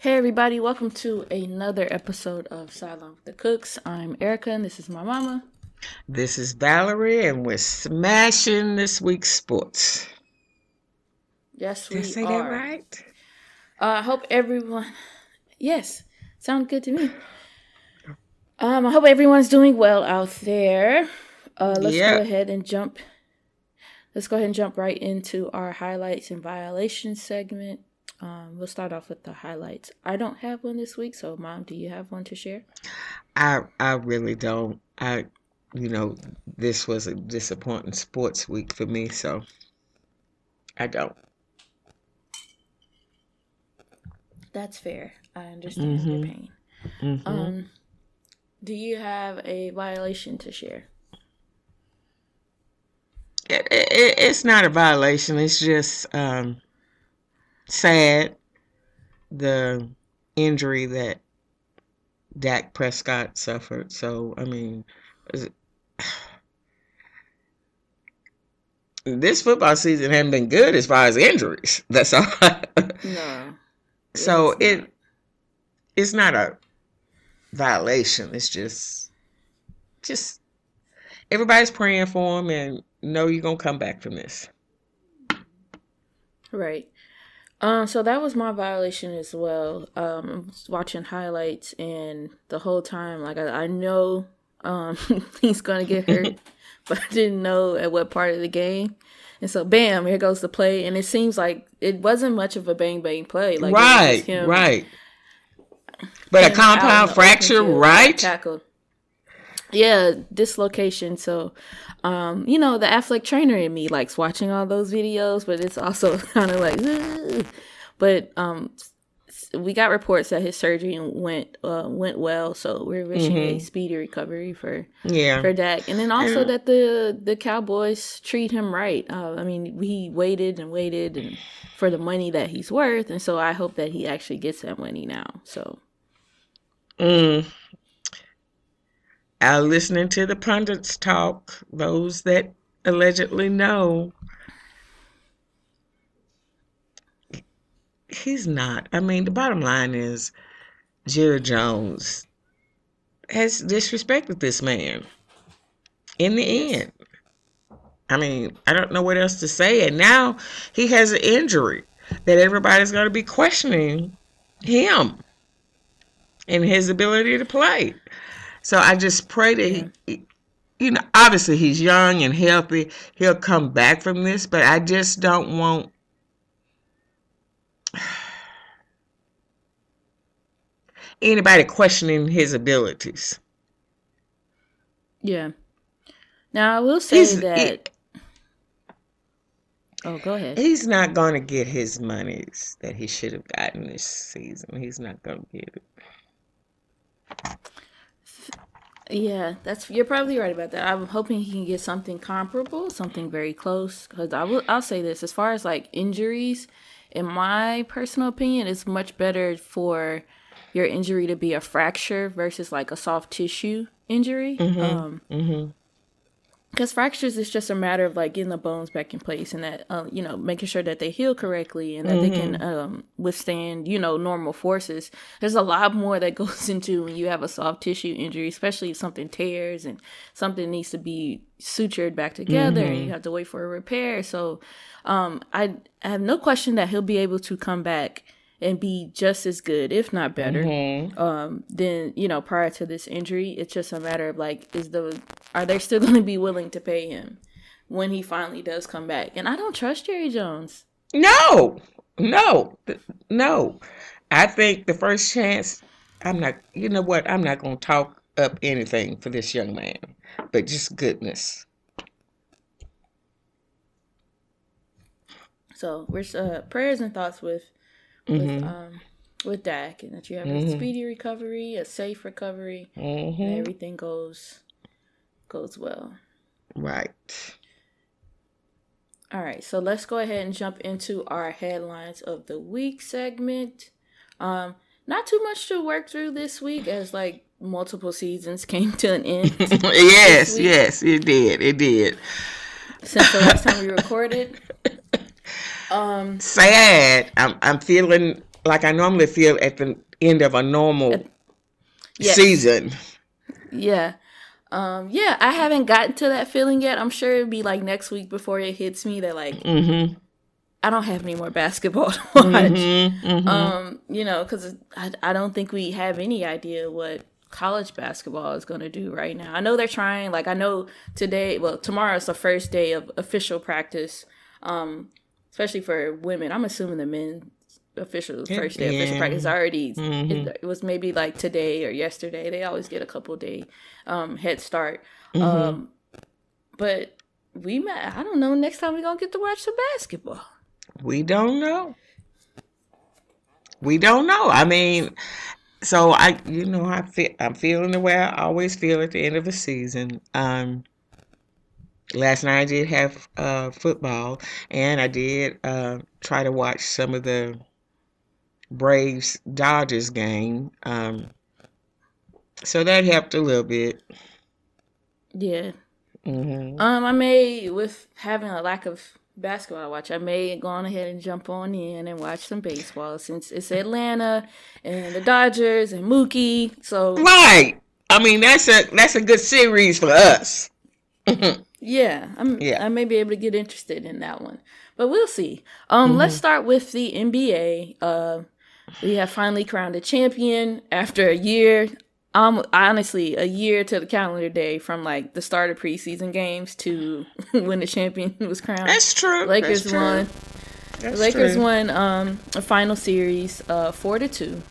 Hey everybody, welcome to another episode of Sideline with the Cooks. I'm Erica and this is my mama. This is Valerie and we're smashing this week's sports. Yes, we Did I say are. that right? Uh, I hope everyone. Yes, sounds good to me. Um, I hope everyone's doing well out there. Uh, let's Yeah. go ahead and jump. Let's go ahead and jump right into our highlights and violations segment. Um, we'll start off with the highlights. I don't have one this week, so mom, do you have one to share? I I really don't. I you know, this was a disappointing sports week for me, so I don't. That's fair. I understand your Mhm. pain. Mhm. Um, do you have a violation to share? it, it, it's not a violation. It's just um, sad the injury that Dak Prescott suffered. So I mean, this football season hasn't been good as far as injuries. That's all. No. so It's it not. it's not a violation. It's just just everybody's praying for him and know you're gonna come back from this. Right. Um, so that was my violation as well. Um, I was watching highlights and the whole time, like I, I know um he's gonna get hurt, but I didn't know at what part of the game. And so bam, here goes the play. And it seems like it wasn't much of a bang bang play. Like right, him- right. But a him out in compound fracture, right? Tackled. Yeah, dislocation. So, um, you know, the athletic trainer in me likes watching all those videos, but it's also kind of like, "Ugh." but um, we got reports that his surgery went uh, went well, so we're wishing a Mhm. speedy recovery for Yeah. for Dak, and then also And- that the the Cowboys treat him right. Uh, I mean, he waited and waited and for the money that he's worth, and so I hope that he actually gets that money now. So. Mm. I listening to the pundits talk, those that allegedly know. He's not. I mean, the bottom line is Jerry Jones has disrespected this man in the end. I mean, I don't know what else to say. And now he has an injury that everybody's going to be questioning him and his ability to play. So I just pray that he, you know, obviously he's young and healthy. He'll come back from this, but I just don't want anybody questioning his abilities. Yeah. Now I will say He's that. oh, go ahead. he's not going to get his monies that he should have gotten this season. He's not going to get it. Yeah, that's you're probably right about that. I'm hoping he can get something comparable, something very close. Because I will, I'll say this: as far as like injuries, in my personal opinion, it's much better for your injury to be a fracture versus like a soft tissue injury. Um, hmm because fractures is just a matter of like getting the bones back in place and that uh, you know making sure that they heal correctly and that they can um, withstand you know normal forces. There's a lot more that goes into when you have a soft tissue injury especially if something tears and something needs to be sutured back together and you have to wait for a repair. So um, I, I have no question that he'll be able to come back and be just as good if not better um then you know prior to this injury it's just a matter of like is the are they still going to be willing to pay him when he finally does come back and i don't trust jerry jones No, no, no. I think the first chance, I'm not, you know what? I'm not going to talk up anything for this young man, but just goodness. so we're uh prayers and thoughts with with Mhm. um with Dak and that you have a Mhm. speedy recovery a safe recovery and hmm everything goes goes well Right. All right, so let's go ahead and jump into our headlines of the week segment. Um, not too much to work through this week as like multiple seasons came to an end yes, yes, it did. It did. since the last time we recorded. Um, Sad. I'm I'm feeling like I normally feel at the end of a normal Yes. season. Yeah. Um, yeah, I haven't gotten to that feeling yet. I'm sure it'll be like next week before it hits me that like Mm-hmm. I don't have any more basketball to watch. Mm-hmm. Um, you know, because I, I don't think we have any idea what college basketball is going to do right now. I know they're trying. Like I know today, well, tomorrow is the first day of official practice, um, especially for women. I'm assuming the men official first day of official practice already. Mhm. It, it was maybe like today or yesterday. They always get a couple day um, head start. Mhm. Um, but we might. I don't know. Next time we're gonna get to watch some basketball. We don't know. We don't know. I mean, so I, you know, I feel I'm feeling the way I always feel at the end of a season. Um, last night I did have uh, football, and I did uh, try to watch some of the Braves Dodgers game. Um, so that helped a little bit. Yeah. hmm Um, I may with having a lack of basketball to watch, I may go on ahead and jump on in and watch some baseball since it's Atlanta and the Dodgers and Mookie. So Right. I mean, that's a that's a good series for us. yeah, I'm Yeah. I may be able to get interested in that one, but we'll see. Um, let's start with the NBA. Uh, we have finally crowned a champion after a year. Um, honestly, a year to the calendar day from like the start of preseason games to when the champion was crowned. That's true. Lakers That's true. won. That's Lakers true. won um, a final series uh, four to two.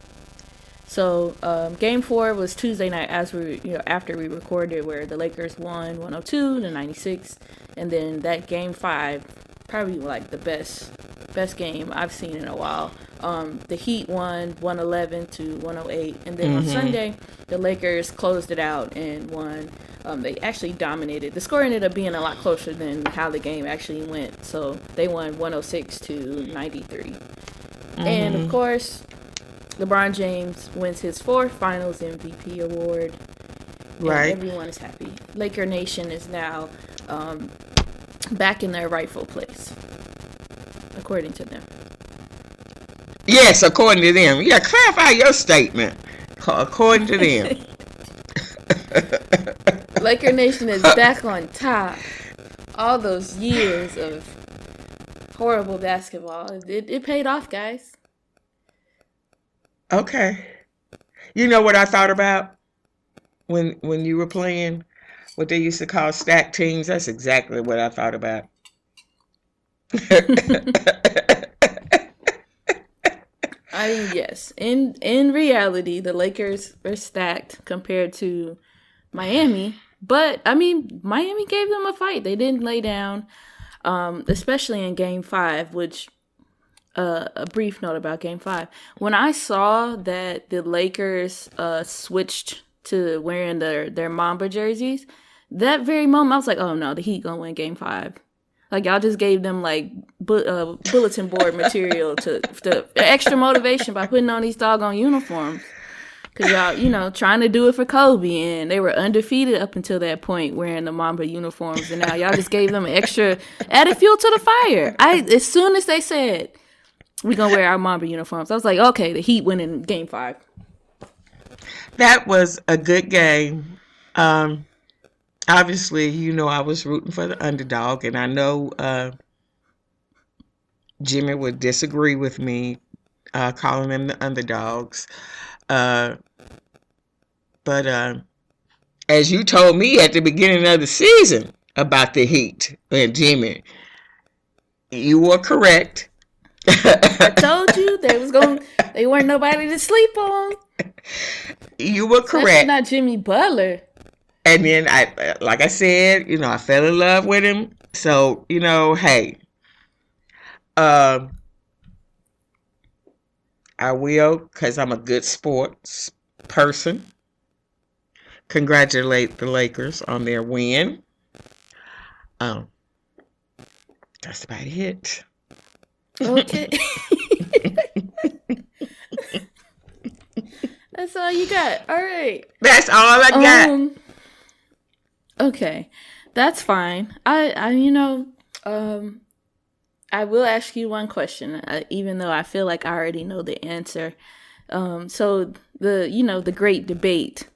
So um, game four was Tuesday night as we you know after we recorded where the Lakers won 102 to 96 and then that game five probably like the best best game I've seen in a while. Um, the Heat won 111 to 108 and then on Sunday the Lakers closed it out and won um, they actually dominated. The score ended up being a lot closer than how the game actually went. So they won 106 to 93. And of course, LeBron James wins his fourth Finals MVP award. Right. everyone is happy. Laker Nation is now um, back in their rightful place, according to them. Yes, according to them. Yeah, clarify your statement. According to them. Laker Nation is back on top. All those years of horrible basketball, it, it paid off, guys. Okay. You know what I thought about when when you were playing what they used to call stack teams? That's exactly what I thought about. I mean, yes. In in reality, the Lakers are stacked compared to Miami, but I mean, Miami gave them a fight. They didn't lay down, um, especially in Game Five. Which, a brief note about Game Five. When I saw that the Lakers uh switched to wearing their their Mamba jerseys, that very moment I was like, oh no, the Heat gonna win Game Five. Like y'all just gave them like bu- uh, bulletin board material to, to extra motivation by putting on these doggone uniforms. Cause y'all, you know, trying to do it for Kobe, and they were undefeated up until that point, wearing the Mamba uniforms, and now y'all just gave them extra added fuel to the fire. I as soon as they said we gonna wear our Mamba uniforms, I was like, okay, the Heat winning Game Five. That was a good game. Um, obviously, you know, I was rooting for the underdog, and I know uh, Jimmy would disagree with me uh, calling them the underdogs. Uh, but uh, as you told me at the beginning of the season about the Heat and Jimmy, you were correct. I told you they was going, they weren't nobody to sleep on. you were Especially correct. not Jimmy Butler. And then I, like I said, you know, I fell in love with him. So, you know, hey, um, I will, because I'm a good sports person, congratulate the Lakers on their win. Um, that's about it. Okay. That's all you got. All right. That's all I got. Um, okay, that's fine. I, I, you know, um, I will ask you one question, uh, even though I feel like I already know the answer. Um, so the you know the great debate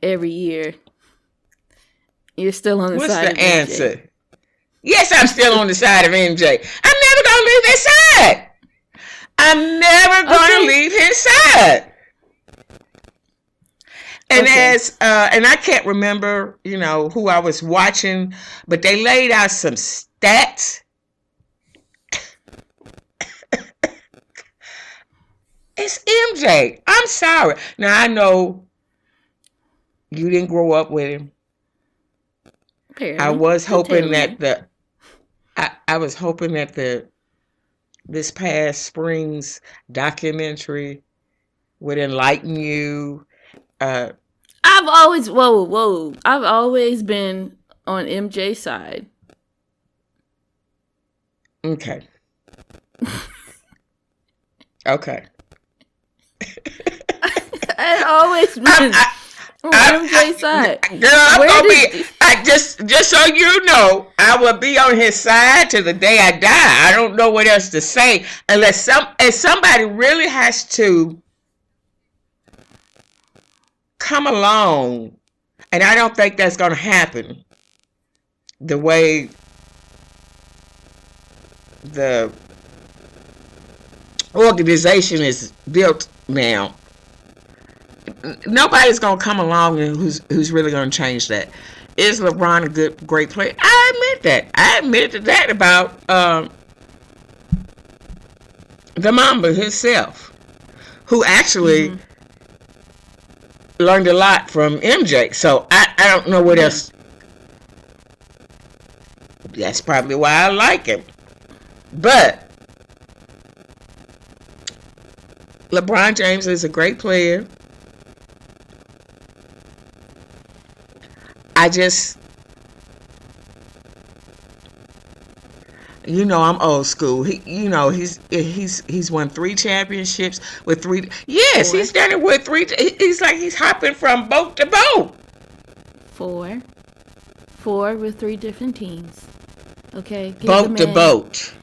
every year. You're still on the What's side. the of MJ. answer? Yes, I'm still on the side of MJ. Never gonna leave his side. I'm never gonna Okay. leave his side. And Okay. as uh, and I can't remember, you know, who I was watching, but they laid out some stats. it's MJ. I'm sorry. Now I know you didn't grow up with him. Apparently. I was hoping that the I, I was hoping that the this past spring's documentary would enlighten you. Uh, I've always whoa whoa. I've always been on MJ side. okay. okay. I've always been I- on I- MJ's side. Girl, I'm Where gonna did- be I just just so you know, I will be on his side to the day I die. I don't know what else to say unless some if somebody really has to come along and I don't think that's gonna happen the way the organization is built now nobody's gonna come along and who's who's really gonna change that. Is LeBron a good great player? I admit that. I admitted that about um, the Mamba himself, who actually learned a lot from MJ. So I, I don't know what else. That's probably why I like him. But LeBron James is a great player. I just, you know, I'm old school. He, you know, he's he's he's won three championships with three. Yes, Four. he's done it with three. He's like he's hopping from boat to boat. Four. Four with three different teams. Okay. Give the Boat to boat.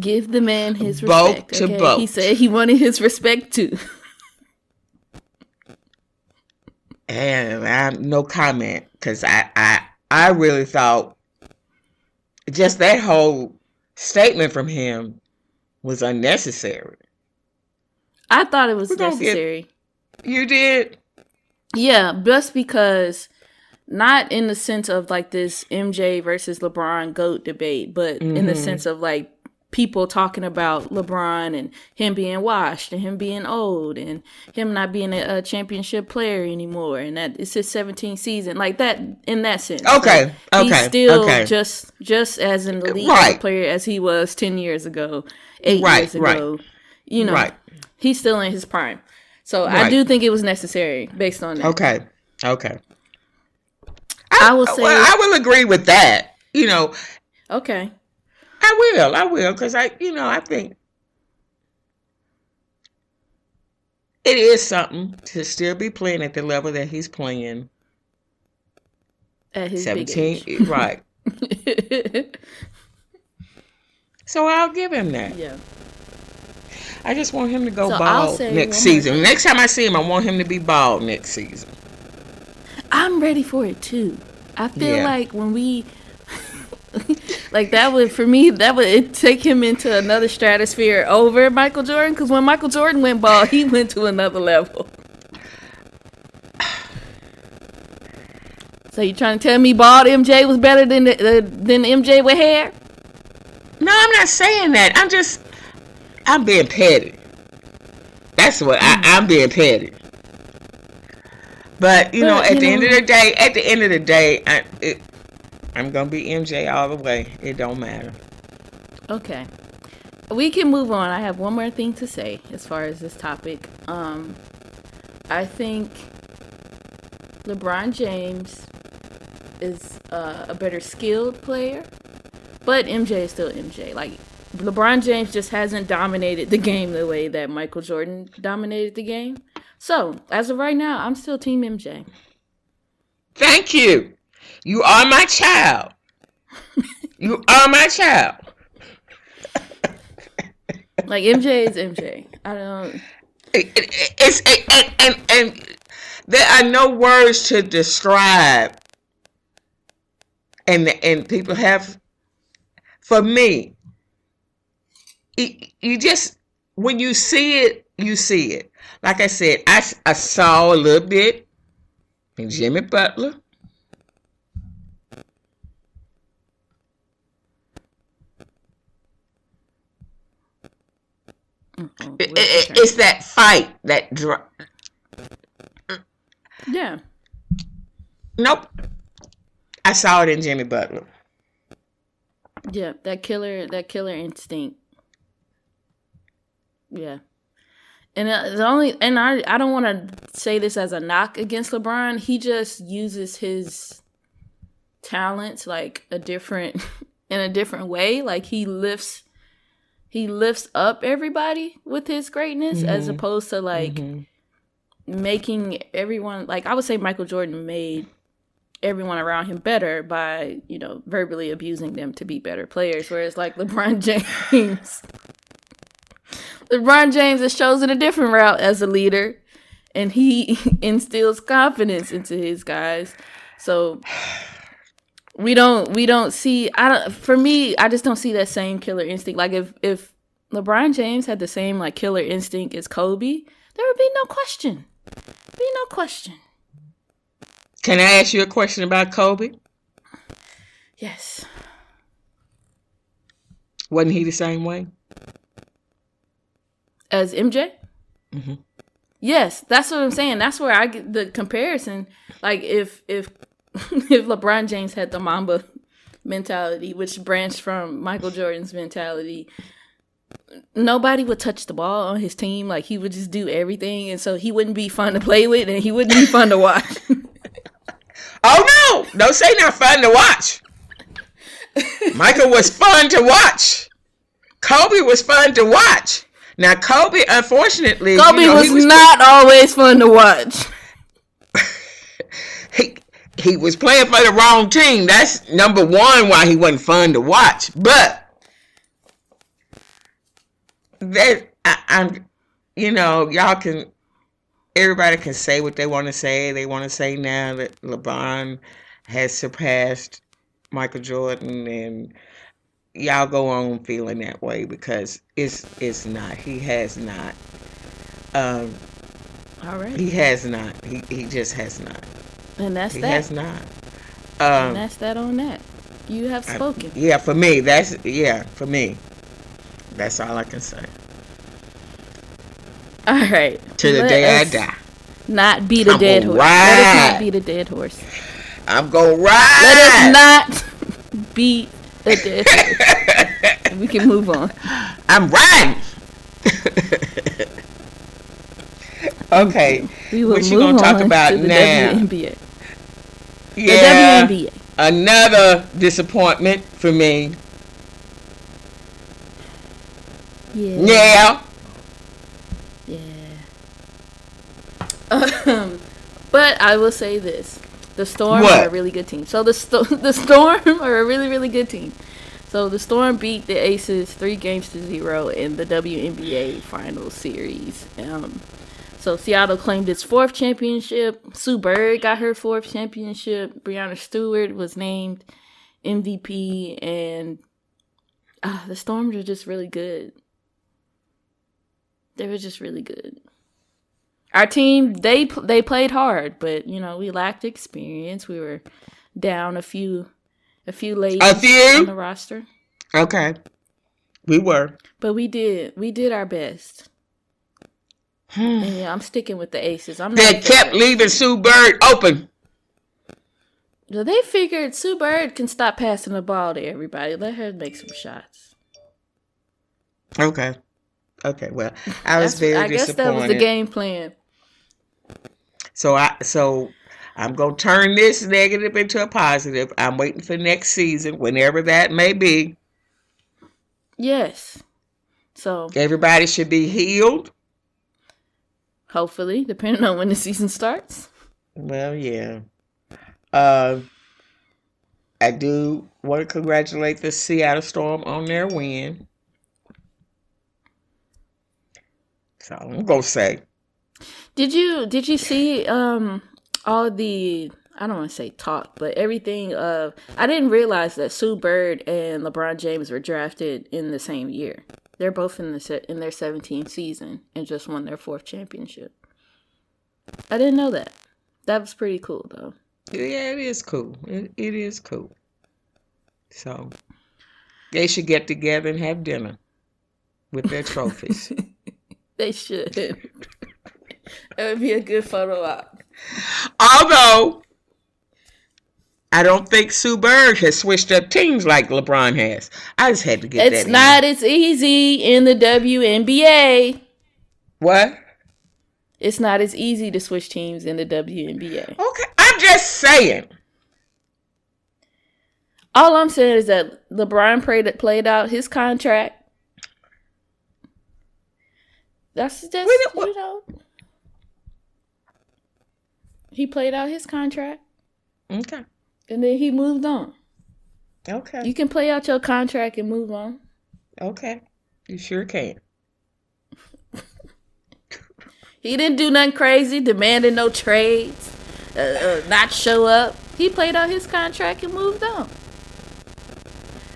Give the man his Boat respect. to okay? boat. He said he wanted his respect too. And I no comment because I, I I really thought just that whole statement from him was unnecessary. I thought it was We're get- necessary. You did? Yeah, just because not in the sense of like this MJ versus LeBron GOAT debate, but in the Mhm. sense of like people talking about LeBron and him being washed and him being old and him not being a, a championship player anymore and that it's his 17th season like that in that sense Okay, Like, he's still okay. just just as an elite Right. player as he was 10 years ago 8 Right, years right. ago you know Right. he's still in his prime so i do think it was necessary based on that Okay. Okay. I will say- Well, I will agree with that. You know, okay I will. I will because I, you know, I think it is something to still be playing at the level that he's playing. at his big Seventeen, age. Eh, right? So I'll give him that. yeah. I just want him to go So bald next one more season. Next time I see him, I want him to be bald next season. I'm ready for it too. I feel Yeah. like when we like that would for me that would take him into another stratosphere over Michael Jordan because when Michael Jordan went bald, he went to another level. So you trying to tell me bald MJ was better than the, uh, than MJ with hair? No, I'm not saying that. I'm just, I'm being petty. That's what I, I'm being petty. But you know, at you the end of the day, at the end of the day, I, it, I'm gonna be MJ all the way. It don't matter. Okay. We can move on. I have one more thing to say as far as this topic. Um I think LeBron James is uh, a better skilled player, but MJ is still MJ. Like LeBron James just hasn't dominated the game the way that Michael Jordan dominated the game. So, as of right now, I'm still team MJ. Thank you. You are my child. you are my child. like MJ is MJ. I don't. It, it, it's it, and, and and there are no words to describe, and and people have. For me, you just when you see it, you see it. Like I said, I, I saw a little bit in Jimmy Butler. It- it's that fight, that dr- yeah. Nope. I saw it in Jimmy Butler. Yeah, that killer, that killer instinct. Yeah, and uh, the only, and I, I don't want to say this as a knock against LeBron. He just uses his talents like a different, in a different way. Like he lifts, he lifts up everybody with his greatness, as Mhm. opposed to like Mhm. making everyone like I would say Michael Jordan made everyone around him better by, you know, verbally abusing them to be better players. Whereas like LeBron James LeBron James has chosen a different route as a leader and he instills confidence into his guys. So we don't we don't see I don't for me, I just don't see that same killer instinct. Like if if LeBron James had the same like killer instinct as Kobe, there would be no question. Be no question. Can I ask you a question about Kobe? Yes. Wasn't he the same way? As MJ? Mhm. Yes, that's what I'm saying. That's where I get the comparison. Like if if if LeBron James had the Mamba mentality, which branched from Michael Jordan's mentality, nobody would touch the ball on his team. Like he would just do everything, and so he wouldn't be fun to play with, and he wouldn't be fun to watch. Oh no! Don't say not fun to watch. Michael was fun to watch. Kobe was fun to watch. Now Kobe, unfortunately, Kobe you know, was, he not always fun to watch. he he was playing for the wrong team. That's number one why he wasn't fun to watch. But that I, I'm, you know, y'all can. Everybody can say what they want to say. They want to say now that LeBron has surpassed Michael Jordan, and y'all go on feeling that way because it's it's not. He has not. Um, All right, he has not. He he just has not. And that's He that. has not. and Um, that's that on that. You have I- spoken. yeah, for me, that's yeah, for me. That's all I can say. All right. To the day I die, Not beat a I'm dead horse. Let us not beat a dead horse. I'm gonna ride. Let us not beat a dead horse. we can move on. I'm riding. Okay, We will What you gonna talk about to the now? WNBA. yeah, The WNBA. another disappointment for me. Yeah. Yeah, Yeah. Um, but I will say this: the Storm What? are a really good team. So the Sto- the Storm are a really really good team. So the Storm beat the Aces three games to zero in the WNBA Finals series. Um, so Seattle claimed its fourth championship. Sue Bird got her fourth championship. Breanna Stewart was named MVP, and uh, the Storms are just really good. They were just really good. Our team they they played hard, but you know we lacked experience. We were down a few a few ladies A few? on the roster, okay, we were. but we did we did our best. Hmm. And yeah, I'm sticking with the Aces. I'm They not kept leaving Sue Bird open. So they figured Sue Bird can stop passing the ball to everybody. Let her make some shots. Okay, okay. Well, I was very I guess that was the game plan. So I so I'm gonna turn this negative into a positive. I'm waiting for next season, whenever that may be. Yes. So Everybody should be healed. Hopefully, depending on when the season starts. Well, yeah. Uh, I do want to congratulate the Seattle Storm on their win. So I'm gonna say. Did you did you see um all the I don't want to say talk, but everything of I didn't realize that Sue Bird and LeBron James were drafted in the same year. They're both in the set in their 17th season and just won their fourth championship. I didn't know that. That was pretty cool though. Yeah, it is cool. It, it is cool. So they should get together and have dinner with their trophies. they should. it would be a good photo op. Although I don't think Sue Bird has switched up teams like LeBron has. I just had to get that. it's not as easy in the WNBA. What? It's not as easy to switch teams in the WNBA. Okay, I'm just saying. All I'm saying is that LeBron played played out his contract. That's just you know. He played out his contract. Okay. And then he moved on. Okay. You can play out your contract and move on. Okay. You sure can. he didn't do nothing crazy, demanding no trades, uh, uh, not show up. He played out his contract and moved on.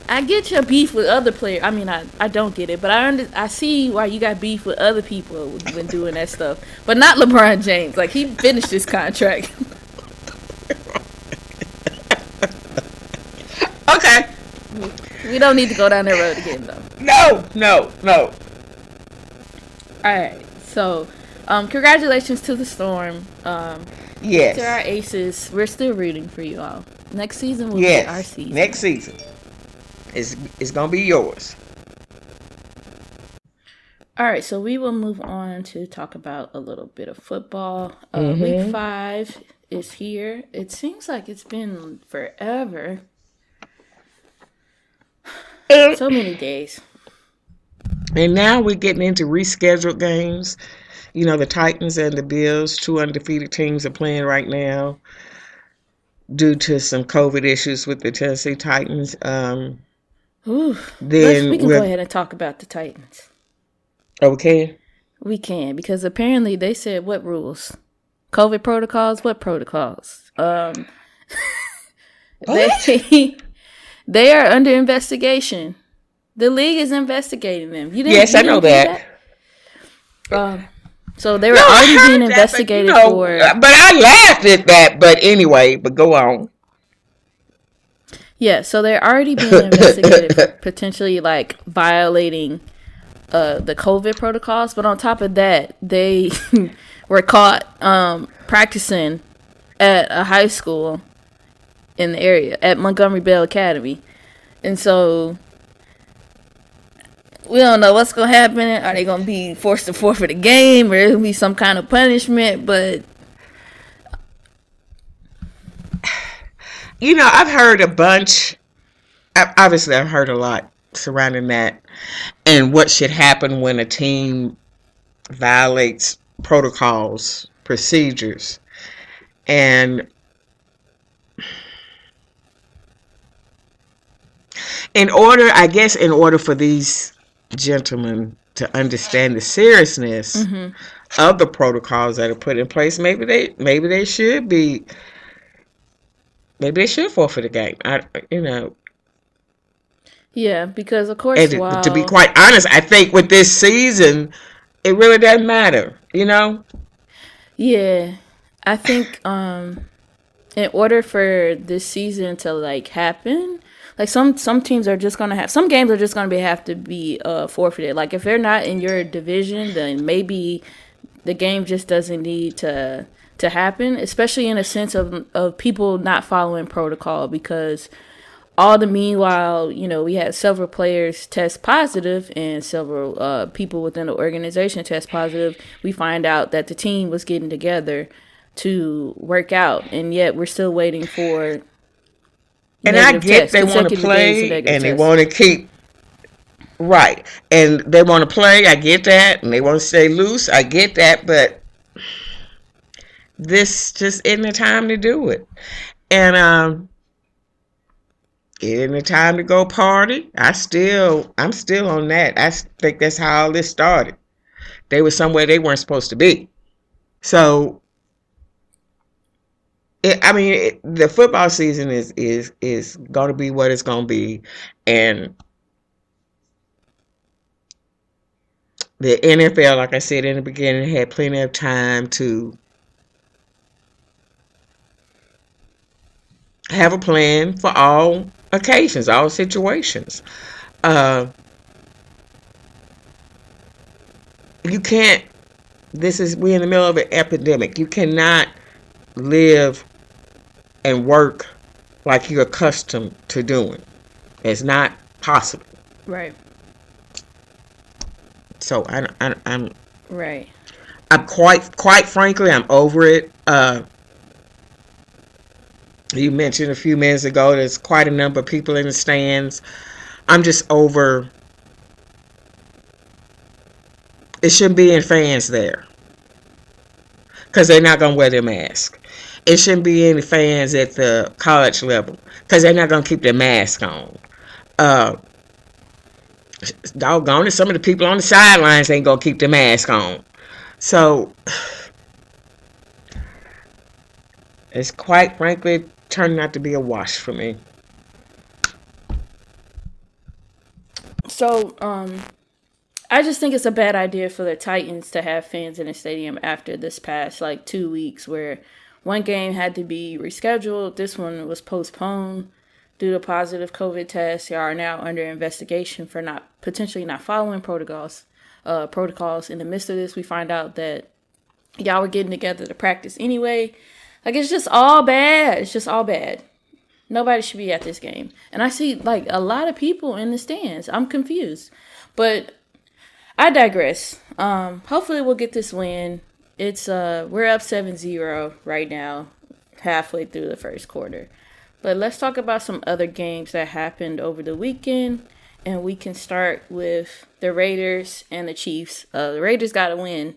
I get your beef with other players. I mean, I, I don't get it, but I under, I see why you got beef with other people when doing that stuff, but not LeBron James. Like he finished his contract. okay. We don't need to go down that road again, though. No, no, no. All right. So, um, congratulations to the Storm. Um, yes. To our aces, we're still rooting for you all. Next season will yes. be our season. Next season it's it's gonna be yours. All right, so we will move on to talk about a little bit of football. Uh, mm-hmm. Week five is here. It seems like it's been forever. So many days. And now we're getting into rescheduled games. You know, the Titans and the Bills, two undefeated teams, are playing right now due to some COVID issues with the Tennessee Titans. Um, Ooh, then we can go ahead and talk about the Titans. Okay. We can because apparently they said what rules, COVID protocols. What protocols? Um, they they are under investigation. The league is investigating them. You didn't? Yes, you I know that. that? Um, so they were no, already being investigated but, you know, for. But I laughed at that. But anyway, but go on. Yeah, so they're already being investigated for potentially like violating uh, the COVID protocols. But on top of that, they were caught um, practicing at a high school in the area at Montgomery Bell Academy, and so we don't know what's gonna happen. Are they gonna be forced to forfeit a game, or it'll be some kind of punishment? But you know, I've heard a bunch. Obviously, I've heard a lot surrounding that and what should happen when a team violates protocols, procedures. And in order, I guess, in order for these gentlemen to understand the seriousness mm-hmm. of the protocols that are put in place, maybe they maybe they should be maybe they should forfeit the game. I, you know. Yeah, because of course, to, while... to be quite honest, I think with this season, it really doesn't matter. You know. Yeah, I think um, in order for this season to like happen, like some some teams are just gonna have some games are just gonna be have to be uh, forfeited. Like if they're not in your division, then maybe the game just doesn't need to to happen, especially in a sense of of people not following protocol because all the meanwhile, you know, we had several players test positive and several uh, people within the organization test positive. We find out that the team was getting together to work out, and yet we're still waiting for. And I get tests, they want to play and tests. they want to keep right, and they want to play. I get that, and they want to stay loose. I get that, but this just isn't the time to do it. And um it isn't the time to go party. I still I'm still on that. I think that's how all this started. They were somewhere they weren't supposed to be. So, it, I mean, it, the football season is is is going to be what it's going to be, and the NFL, like I said in the beginning, had plenty of time to have a plan for all occasions, all situations. Uh, you can't. This is we're in the middle of an epidemic. You cannot live and work like you're accustomed to doing. It's not possible. Right. So I, I, I'm Right. I'm quite quite frankly I'm over it. Uh, you mentioned a few minutes ago there's quite a number of people in the stands. I'm just over. It shouldn't be in fans there because they're not gonna wear their mask. It shouldn't be any fans at the college level because they're not gonna keep their mask on. Uh, doggone it, some of the people on the sidelines ain't gonna keep their mask on. So it's quite frankly turned out to be a wash for me. So, um, I just think it's a bad idea for the Titans to have fans in the stadium after this past like two weeks where one game had to be rescheduled. This one was postponed due to positive COVID tests. They are now under investigation for not potentially not following protocols. Uh, protocols. In the midst of this, we find out that y'all were getting together to practice anyway. Like it's just all bad. It's just all bad. Nobody should be at this game. And I see like a lot of people in the stands. I'm confused. But I digress. Um hopefully we'll get this win. It's uh we're up 7-0 right now, halfway through the first quarter. But let's talk about some other games that happened over the weekend and we can start with the Raiders and the Chiefs. Uh the Raiders got a win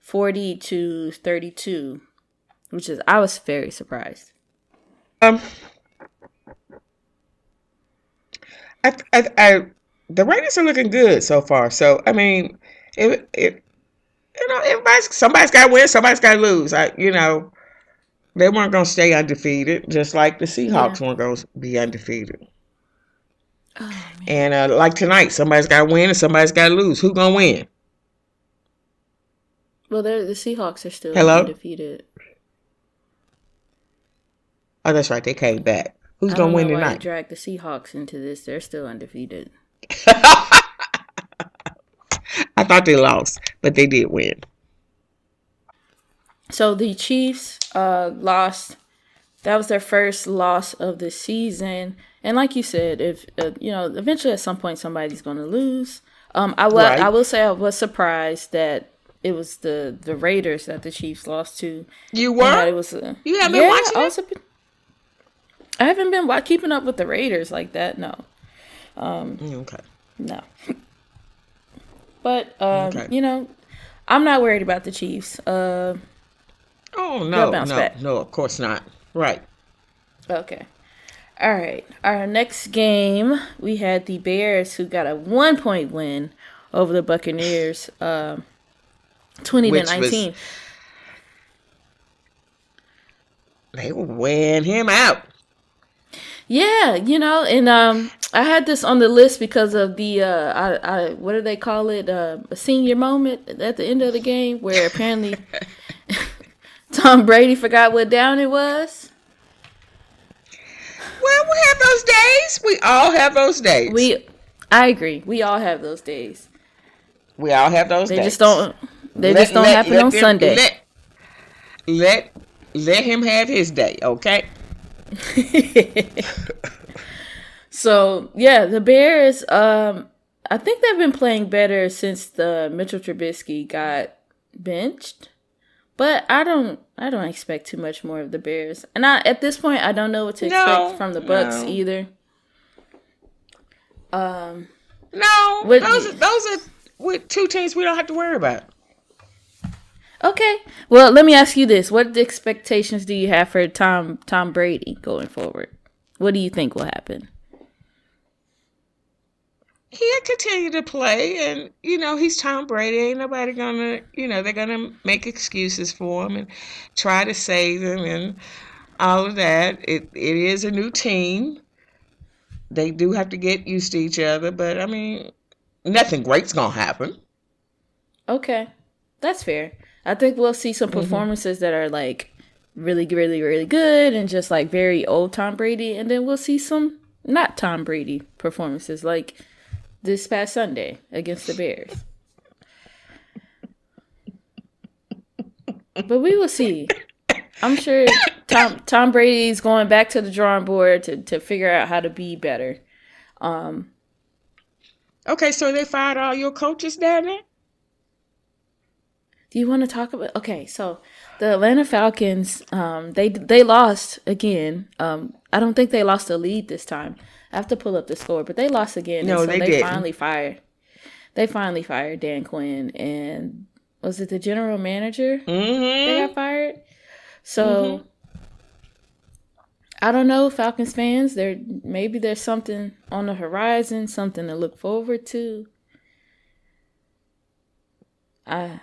40 to 32, which is I was very surprised. Um, I, I, I, the Raiders are looking good so far. So I mean, it, it, you know, everybody's somebody's got to win, somebody's got to lose. I, you know, they weren't going to stay undefeated, just like the Seahawks Yeah. weren't going to be undefeated. Oh. And uh, like tonight, somebody's got to win and somebody's got to lose. Who gonna win? Well, the Seahawks are still Hello? undefeated. Oh, that's right, they came back. Who's gonna win know why you tonight? drag the Seahawks into this. They're still undefeated. I thought they lost, but they did win. So the Chiefs uh, lost. That was their first loss of the season. And like you said, if uh, you know, eventually at some point somebody's going to lose. Um, I will. Right. I will say I was surprised that it was the the Raiders that the Chiefs lost to. You that it were? was. Uh, You haven't been watching I was a I haven't been keeping up with the Raiders like that. No. Um, Okay. No. But um, Okay. you know, I'm not worried about the Chiefs. Uh, Oh no, no, back. no, of course not. Right. okay. All right. Our next game, we had the Bears who got a one point win over the Buccaneers, um, twenty Which to was- nineteen. They were wearing him out. Yeah, you know, and um, I had this on the list because of the uh, I, I what do they call it? Uh, a senior moment at the end of the game where apparently Tom Brady forgot what down it was. Well, we have those days. We all have those days. We, I agree. We all have those days. we all have those They days. just don't. They Let- just don't let- happen let on them- Sunday. Let, let let him have his day, okay? so yeah, the Bears. Um, I think they've been playing better since the Mitchell Trubisky got benched. But I don't. I don't expect too much more of the Bears. And I, at this point, I don't know what to expect No, from the Bucks no. either. Um. No, What- those are, those are with two teams we don't have to worry about. Okay. Well, let me ask you this: What expectations do you have for Tom Tom Brady going forward? What do you think will happen? He'll continue to play, and you know he's Tom Brady. Ain't nobody gonna, you know, they're gonna make excuses for him and try to save him and all of that. It it is a new team. They do have to get used to each other, but I mean, nothing great's gonna happen. Okay, that's fair. I think we'll see some performances mm-hmm. that are like really, really, really good and just like very old Tom Brady, and then we'll see some not Tom Brady performances like this past Sunday against the Bears. but we will see. I'm sure Tom Tom Brady's going back to the drawing board to, to figure out how to be better. Um, okay, so they fired all your coaches down there. Do you want to talk about? Okay, so the Atlanta Falcons, um, they they lost again. Um, I don't think they lost the lead this time. I have to pull up the score, but they lost again. No, so they, they didn't. finally fired. They finally fired Dan Quinn, and was it the general manager? Mm-hmm. They got fired. So mm-hmm. I don't know, Falcons fans. There maybe there's something on the horizon, something to look forward to. Uh,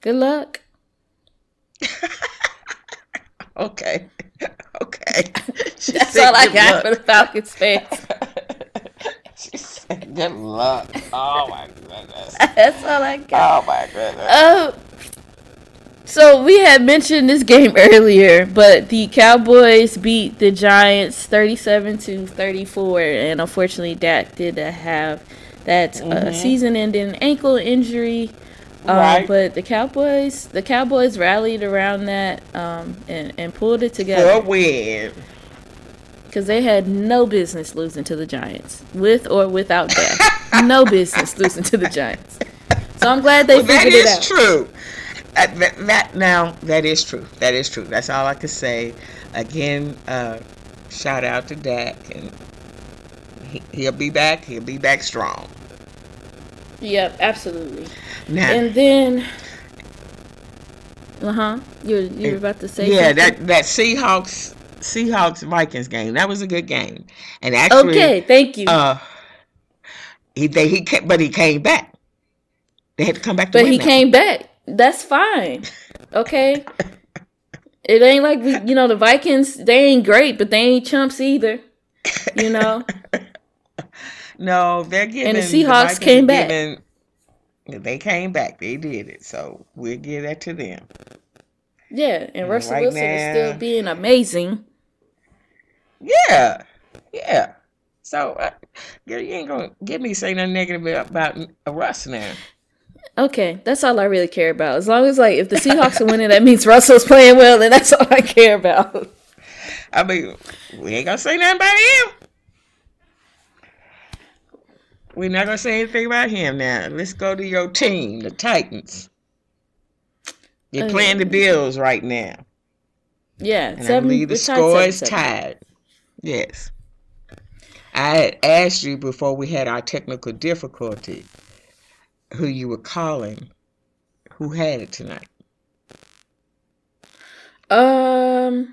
good luck. okay. Okay. That's all I got luck. for the Falcons fans. she said good luck. Oh my goodness. That's all I got. Oh my goodness. Oh. So we had mentioned this game earlier, but the Cowboys beat the Giants 37 to 34 and unfortunately Dak did have that uh, mm-hmm. season-ending ankle injury um, right. But the Cowboys, the Cowboys rallied around that um, and and pulled it together. For a win. Because they had no business losing to the Giants, with or without that. no business losing to the Giants. So I'm glad they well, figured it out. That is true. Uh, that, that, now that is true. That is true. That's all I can say. Again, uh, shout out to Dak, and he, he'll be back. He'll be back strong. Yep, absolutely. Now, and then, uh huh. You're you're about to say yeah something? that that Seahawks Seahawks Vikings game that was a good game, and actually okay, thank you. Uh, he they he came, but he came back. They had to come back. but he came one. back. That's fine. Okay. it ain't like we, you know, the Vikings. They ain't great, but they ain't chumps either. You know. No, they're giving. And the Seahawks the came back. Giving, they came back. They did it. So we'll give that to them. Yeah, and, and Russell right Wilson now, is still being amazing. Yeah, yeah. So, uh, girl, you ain't gonna get me saying nothing negative about, about Russ now. Okay, that's all I really care about. As long as like if the Seahawks are winning, that means Russell's playing well, then that's all I care about. I mean, we ain't gonna say nothing about him. We're not gonna say anything about him now. Let's go to your team, the Titans. You're okay. playing the Bills right now. Yeah, and seven, I believe the score is tied. Yes. I had asked you before we had our technical difficulty who you were calling, who had it tonight. Um,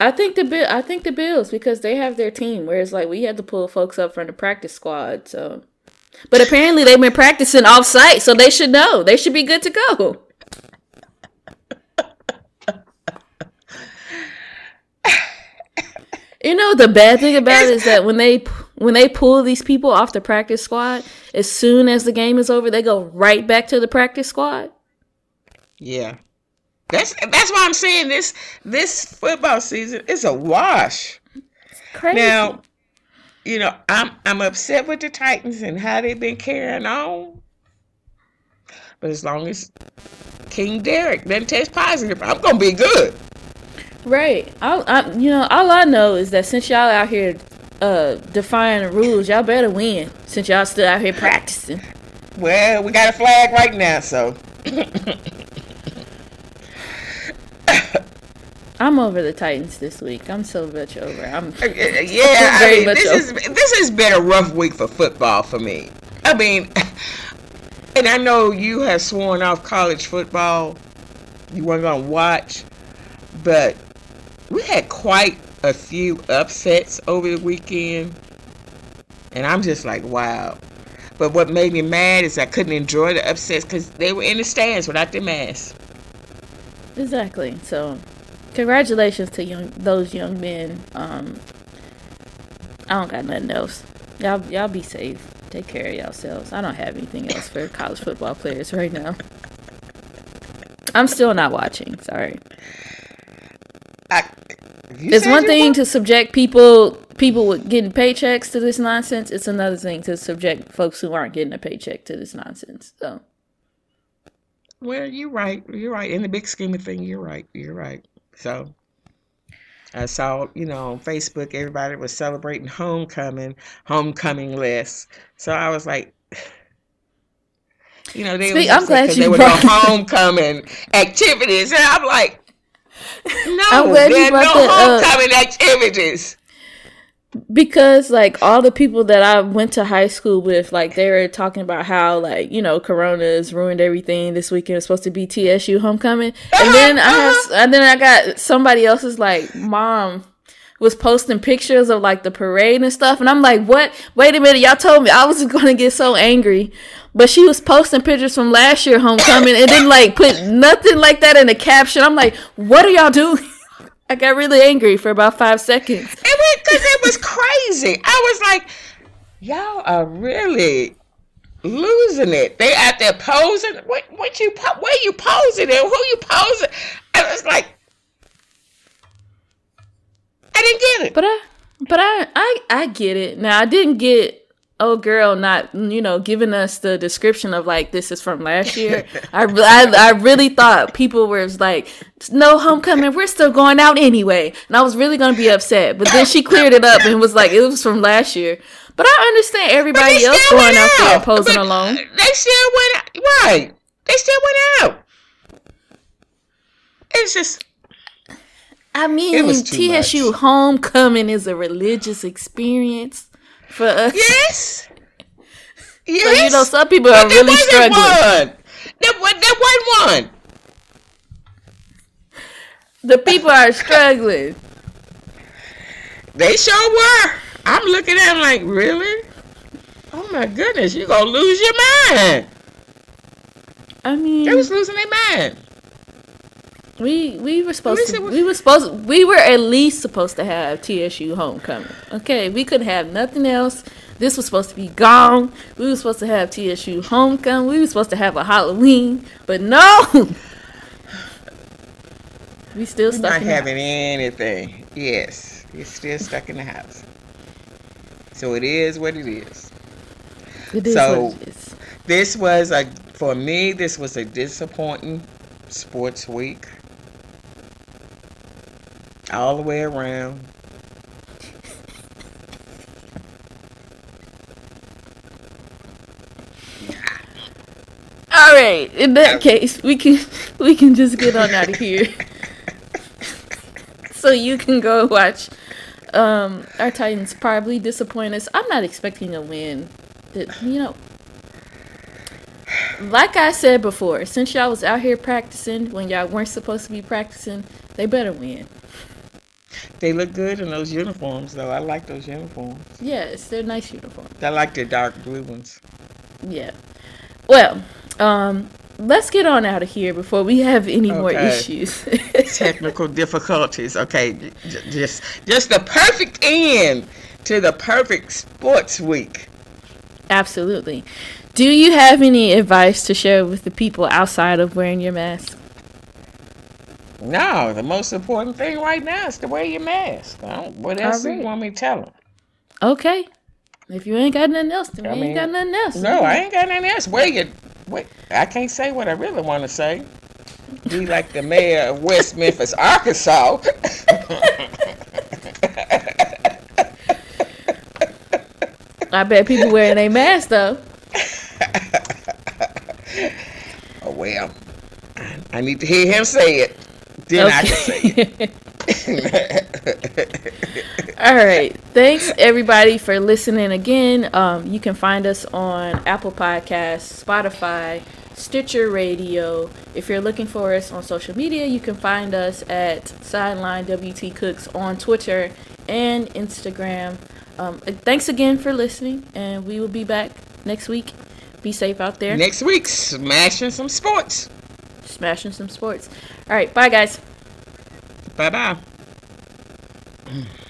I think the bill. I think the Bills because they have their team. Whereas like we had to pull folks up from the practice squad. So, but apparently they've been practicing off site, so they should know. They should be good to go. You know the bad thing about it is that when they when they pull these people off the practice squad, as soon as the game is over, they go right back to the practice squad. Yeah. That's that's why I'm saying this this football season is a wash. Now, you know, I'm I'm upset with the Titans and how they've been carrying on. But as long as King Derrick doesn't test positive, I'm gonna be good. Right. I, I you know, all I know is that since y'all out here uh defying the rules, y'all better win since y'all still out here practicing. Well, we got a flag right now, so I'm over the Titans this week. I'm so much over. I'm uh, yeah. very I mean, this over. is this has been a rough week for football for me. I mean, and I know you have sworn off college football. You weren't gonna watch, but we had quite a few upsets over the weekend. And I'm just like, wow. But what made me mad is I couldn't enjoy the upsets because they were in the stands without their masks. Exactly. So, congratulations to young those young men. Um, I don't got nothing else. Y'all, y'all be safe. Take care of yourselves. I don't have anything else for college football players right now. I'm still not watching. Sorry. I, it's one thing to subject people people with getting paychecks to this nonsense. It's another thing to subject folks who aren't getting a paycheck to this nonsense. So. Well, you're right. You're right. In the big scheme of things, you're right. You're right. So I saw, you know, on Facebook, everybody was celebrating homecoming, homecoming list. So I was like, you know, they I'm glad you they were homecoming activities, and I'm like, no, I'm glad there are no homecoming uh, activities because like all the people that I went to high school with, like they were talking about how like you know Corona's ruined everything. This weekend is supposed to be TSU homecoming, and then I have, and then I got somebody else's like mom was posting pictures of like the parade and stuff, and I'm like, what? Wait a minute, y'all told me I was going to get so angry, but she was posting pictures from last year homecoming, and then like put nothing like that in the caption. I'm like, what are y'all doing? I got really angry for about five seconds. Because it was crazy. I was like, y'all are really losing it. They out there posing. What what you where you posing and who you posing? I was like, I didn't get it. But I but I I I get it. Now I didn't get oh girl not you know giving us the description of like this is from last year. I, I, I really thought people were like no homecoming we're still going out anyway. And i was really gonna be upset but then she cleared it up and was like it was from last year. But i understand everybody else going out, out there posing but alone. they still went out right. They still went out. It's just I mean, TSU much. homecoming is a religious experience for us. Yes. Yes. So, you know, some people are really struggling. One. There, there wasn't one. The people are struggling. They sure were. I'm looking at them like, really? Oh my goodness, you're gonna lose your mind. I mean, they was losing their mind. We we were supposed to we were supposed we were at least supposed to have TSU homecoming. Okay, we couldn't have nothing else. This was supposed to be gone. We were supposed to have TSU homecoming. We were supposed to have a Halloween, but no. we still stuck. Not having anything. Yes, you're still stuck in the house. So it is what it is. It is so what it is. This was a for me. This was a disappointing sports week all the way around. All right. In that case, we can we can just get on out of here. so you can go watch um, our Titans probably disappoint us. I'm not expecting a win. That you know, like I said before, since y'all was out here practicing when y'all weren't supposed to be practicing, they better win. They look good in those uniforms, though. I like those uniforms. Yes, they're nice uniforms. I like the dark blue ones. Yeah. Well, um, let's get on out of here before we have any okay. more issues. Technical difficulties. Okay, just just the perfect end to the perfect sports week. Absolutely. Do you have any advice to share with the people outside of wearing your mask? No, the most important thing right now is to wear your mask. what else do you want me to tell them? Okay. If you ain't got nothing else, then I mean, ain't got nothing else. No, I ain't got nothing else. Wear your, wait, I can't say what I really want to say. Be like the mayor of West Memphis, Arkansas. I bet people wearing a mask though. oh well, I need to hear him say it. Then okay. I can say it. All right. Thanks everybody for listening again. Um, you can find us on Apple Podcasts, Spotify, Stitcher Radio. If you're looking for us on social media, you can find us at Sideline WT Cooks on Twitter and Instagram. Um, thanks again for listening, and we will be back next week. Be safe out there. Next week, smashing some sports. Smashing some sports. All right, bye guys. Bye bye.